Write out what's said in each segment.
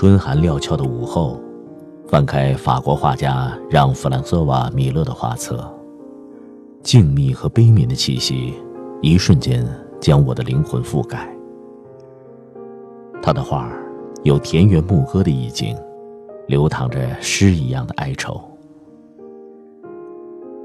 春寒料峭的午后，翻开法国画家让·弗兰索瓦·米勒的画册，静谧和悲悯的气息，一瞬间将我的灵魂覆盖。他的画有田园牧歌的意境，流淌着诗一样的哀愁。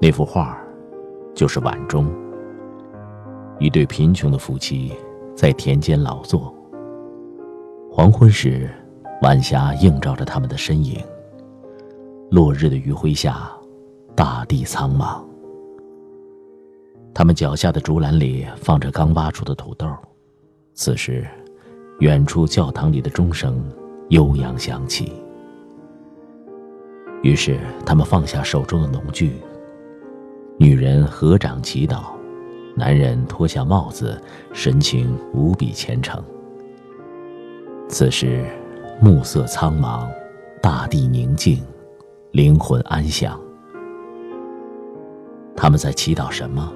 那幅画，就是晚钟。一对贫穷的夫妻，在田间劳作。黄昏时。晚霞映照着他们的身影。落日的余晖下，大地苍茫。他们脚下的竹篮里放着刚挖出的土豆。此时，远处教堂里的钟声悠扬响起。于是，他们放下手中的农具。女人合掌祈祷，男人脱下帽子，神情无比虔诚。此时。暮色苍茫，大地宁静，灵魂安详。他们在祈祷什么？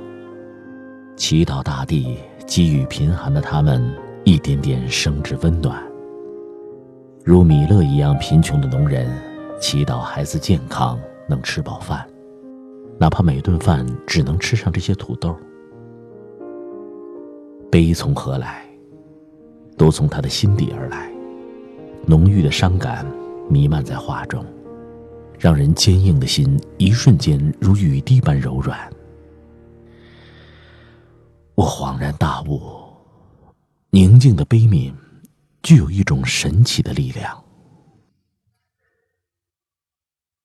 祈祷大地给予贫寒的他们一点点生之温暖。如米勒一样贫穷的农人，祈祷孩子健康，能吃饱饭，哪怕每顿饭只能吃上这些土豆。悲从何来？都从他的心底而来。浓郁的伤感弥漫在画中，让人坚硬的心一瞬间如雨滴般柔软。我恍然大悟，宁静的悲悯具有一种神奇的力量。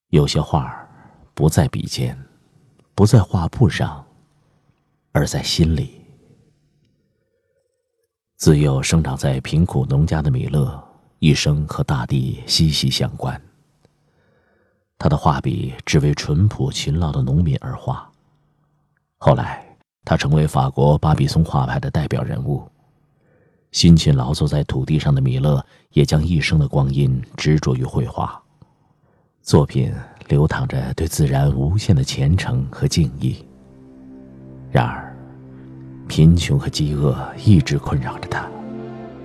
有些画不在笔尖，不在画布上，而在心里。自幼生长在贫苦农家的米勒。一生和大地息息相关。他的画笔只为淳朴勤劳的农民而画。后来，他成为法国巴比松画派的代表人物。辛勤劳作在土地上的米勒，也将一生的光阴执着于绘画。作品流淌着对自然无限的虔诚和敬意。然而，贫穷和饥饿一直困扰着他。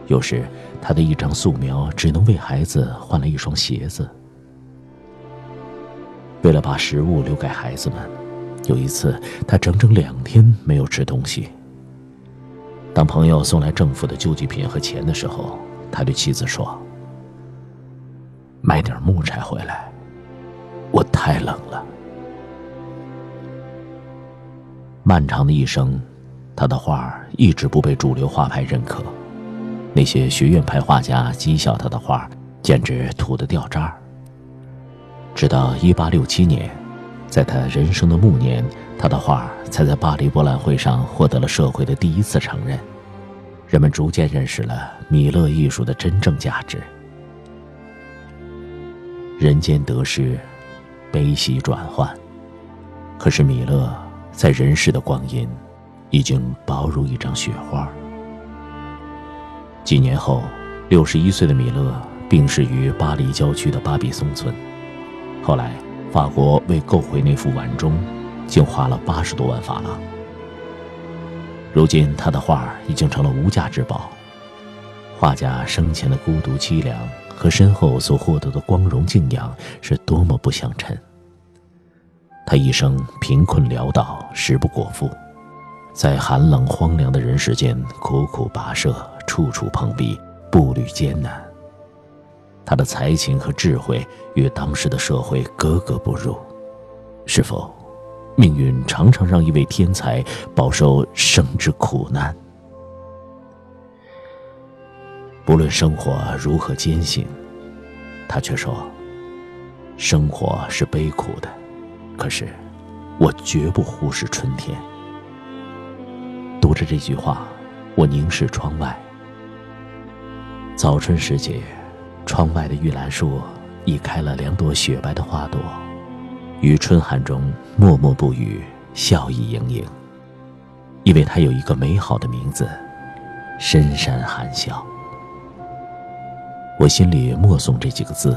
有时，他的一张素描只能为孩子换来一双鞋子。为了把食物留给孩子们，有一次他整整两天没有吃东西。当朋友送来政府的救济品和钱的时候，他对妻子说：“买点木柴回来，我太冷了。”漫长的一生，他的画一直不被主流画派认可。那些学院派画家讥笑他的画，简直土得掉渣。直到1867年，在他人生的暮年，他的画才在巴黎博览会上获得了社会的第一次承认。人们逐渐认识了米勒艺术的真正价值。人间得失，悲喜转换，可是米勒在人世的光阴，已经薄如一张雪花。几年后，六十一岁的米勒病逝于巴黎郊区的巴比松村。后来，法国为购回那幅晚钟，竟花了八十多万法郎。如今，他的画已经成了无价之宝。画家生前的孤独凄凉和身后所获得的光荣敬仰，是多么不相称。他一生贫困潦倒，食不果腹，在寒冷荒凉的人世间苦苦跋涉。处处碰壁，步履艰难。他的才情和智慧与当时的社会格格不入。是否，命运常常让一位天才饱受生之苦难？不论生活如何艰辛，他却说：“生活是悲苦的，可是，我绝不忽视春天。”读着这句话，我凝视窗外。早春时节，窗外的玉兰树已开了两朵雪白的花朵，于春寒中默默不语，笑意盈盈。因为它有一个美好的名字——深山含笑。我心里默诵这几个字，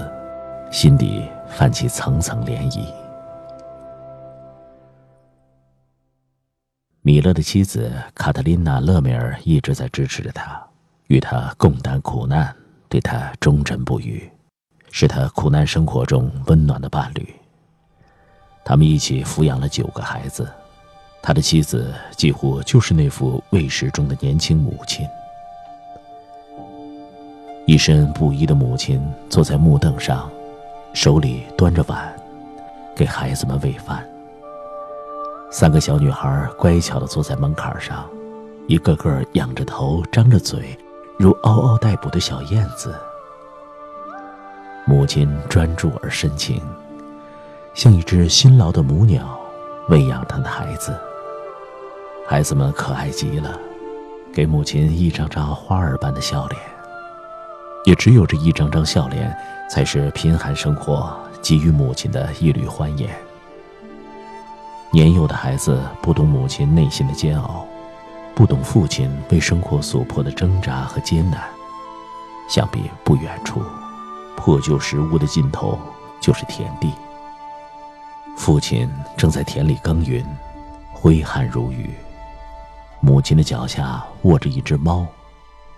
心底泛起层层涟漪。米勒的妻子卡特琳娜·勒梅尔一直在支持着他。与他共担苦难，对他忠贞不渝。是他苦难生活中温暖的伴侣。他们一起抚养了九个孩子，他的妻子几乎就是那副卫士中的年轻母亲。一身布衣的母亲坐在木凳上，手里端着碗，给孩子们喂饭。三个小女孩乖巧地坐在门槛上，一个个仰着头，张着嘴，如嗷嗷待哺的小燕子。母亲专注而深情，像一只辛劳的母鸟，喂养她的孩子。孩子们可爱极了，给母亲一张张花儿般的笑脸。也只有这一张张笑脸，才是贫寒生活给予母亲的一缕欢颜。年幼的孩子不懂母亲内心的煎熬，不懂父亲为生活所迫的挣扎和艰难。想必不远处，破旧石屋的尽头就是田地。父亲正在田里耕耘，挥汗如雨。母亲的脚下卧着一只猫，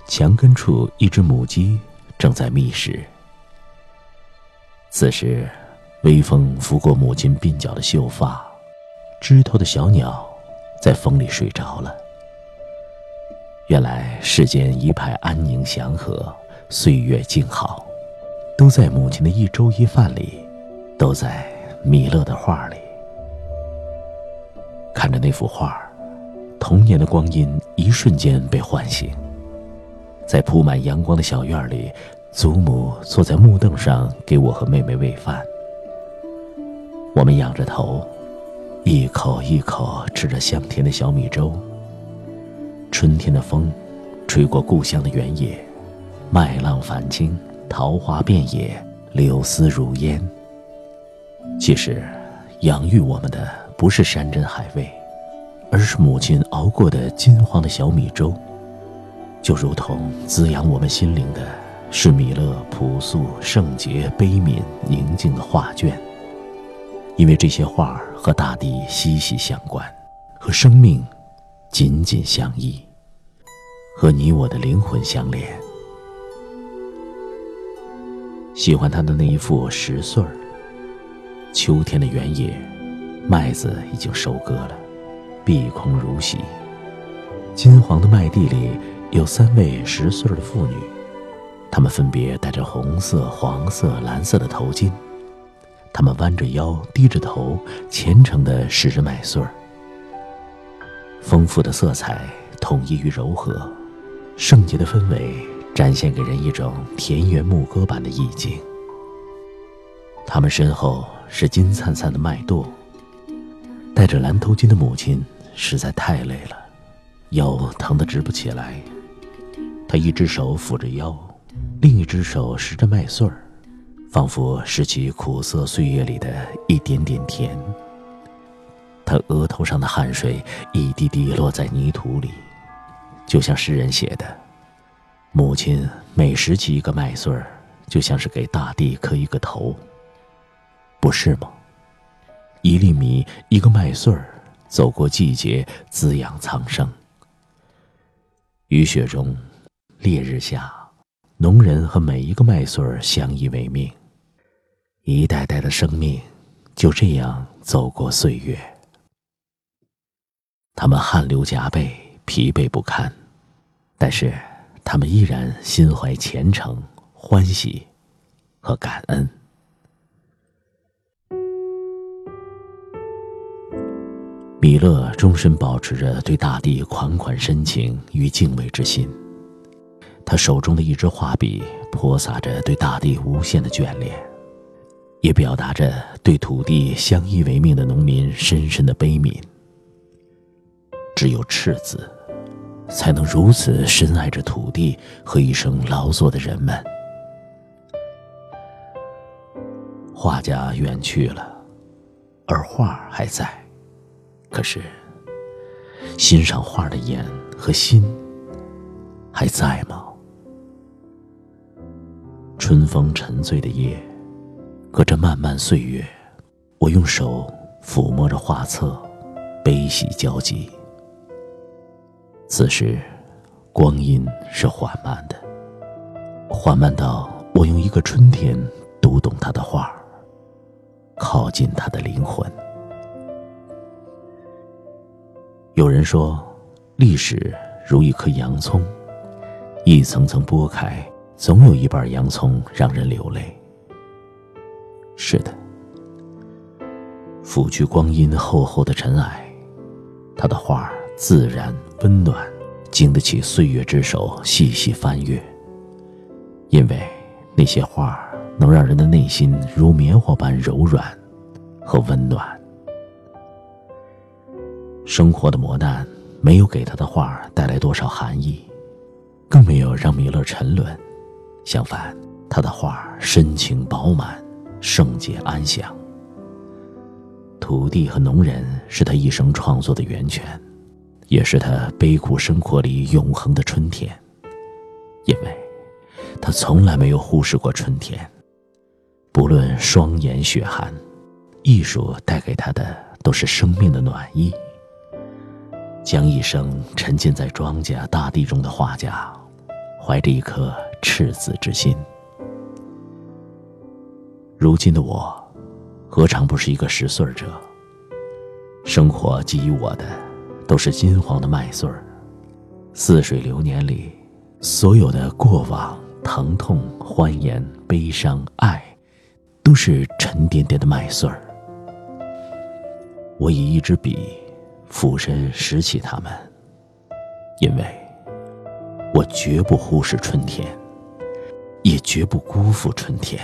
墙根处一只母鸡。正在觅食。此时，微风拂过母亲鬓角的秀发，枝头的小鸟在风里睡着了。原来世间一派安宁祥和，岁月静好，都在母亲的一粥一饭里，都在米勒的画里。看着那幅画，童年的光阴一瞬间被唤醒。在铺满阳光的小院里，祖母坐在木凳上给我和妹妹喂饭。我们仰着头，一口一口吃着香甜的小米粥。春天的风，吹过故乡的原野，麦浪繁青，桃花遍野，柳丝如烟。其实，养育我们的不是山珍海味，而是母亲熬过的金黄的小米粥。就如同滋养我们心灵的，是米勒朴素、圣洁、悲悯、宁静的画卷。因为这些画和大地息息相关，和生命紧紧相依，和你我的灵魂相连。喜欢他的那一副十穗儿。秋天的原野，麦子已经收割了，碧空如洗，金黄的麦地里。有三位十岁的妇女，她们分别戴着红色、黄色、蓝色的头巾，她们弯着腰、低着头，虔诚地拾着麦穗儿。丰富的色彩统一于柔和，圣洁的氛围展现给人一种田园牧歌般的意境。他们身后是金灿灿的麦垛，戴着蓝头巾的母亲实在太累了，腰疼得直不起来。他一只手抚着腰，另一只手拾着麦穗儿，仿佛拾起苦涩岁月里的一点点甜。他额头上的汗水一滴滴落在泥土里，就像诗人写的：“母亲每拾起一个麦穗儿，就像是给大地磕一个头。”不是吗？一粒米，一个麦穗儿，走过季节，滋养苍生。雨雪中。烈日下，农人和每一个麦穗儿相依为命，一代代的生命就这样走过岁月。他们汗流浃背，疲惫不堪，但是他们依然心怀虔诚、欢喜和感恩。米勒终身保持着对大地款款深情与敬畏之心。他手中的一支画笔，泼洒着对大地无限的眷恋，也表达着对土地相依为命的农民深深的悲悯。只有赤子，才能如此深爱着土地和一生劳作的人们。画家远去了，而画还在，可是，欣赏画的眼和心还在吗？春风沉醉的夜，隔着漫漫岁月，我用手抚摸着画册，悲喜交集。此时，光阴是缓慢的，缓慢到我用一个春天读懂他的画，靠近他的灵魂。有人说，历史如一颗洋葱，一层层剥开，总有一半洋葱让人流泪。是的，拂去光阴厚厚的尘埃，他的画自然温暖，经得起岁月之手细细翻阅。因为那些画能让人的内心如棉花般柔软和温暖。生活的磨难没有给他的画带来多少寒意，更没有让米勒沉沦。相反，他的画深情饱满，圣洁安详。土地和农人是他一生创作的源泉，也是他悲苦生活里永恒的春天。因为，他从来没有忽视过春天。不论霜严雪寒，艺术带给他的都是生命的暖意。将一生沉浸在庄稼大地中的画家，怀着一颗赤子之心。如今的我，何尝不是一个十岁者？生活给予我的，都是金黄的麦穗儿。似水流年里，所有的过往、疼痛、欢颜、悲伤、爱，都是沉甸甸的麦穗儿。我以一支笔。俯身拾起它们，因为我绝不忽视春天，也绝不辜负春天。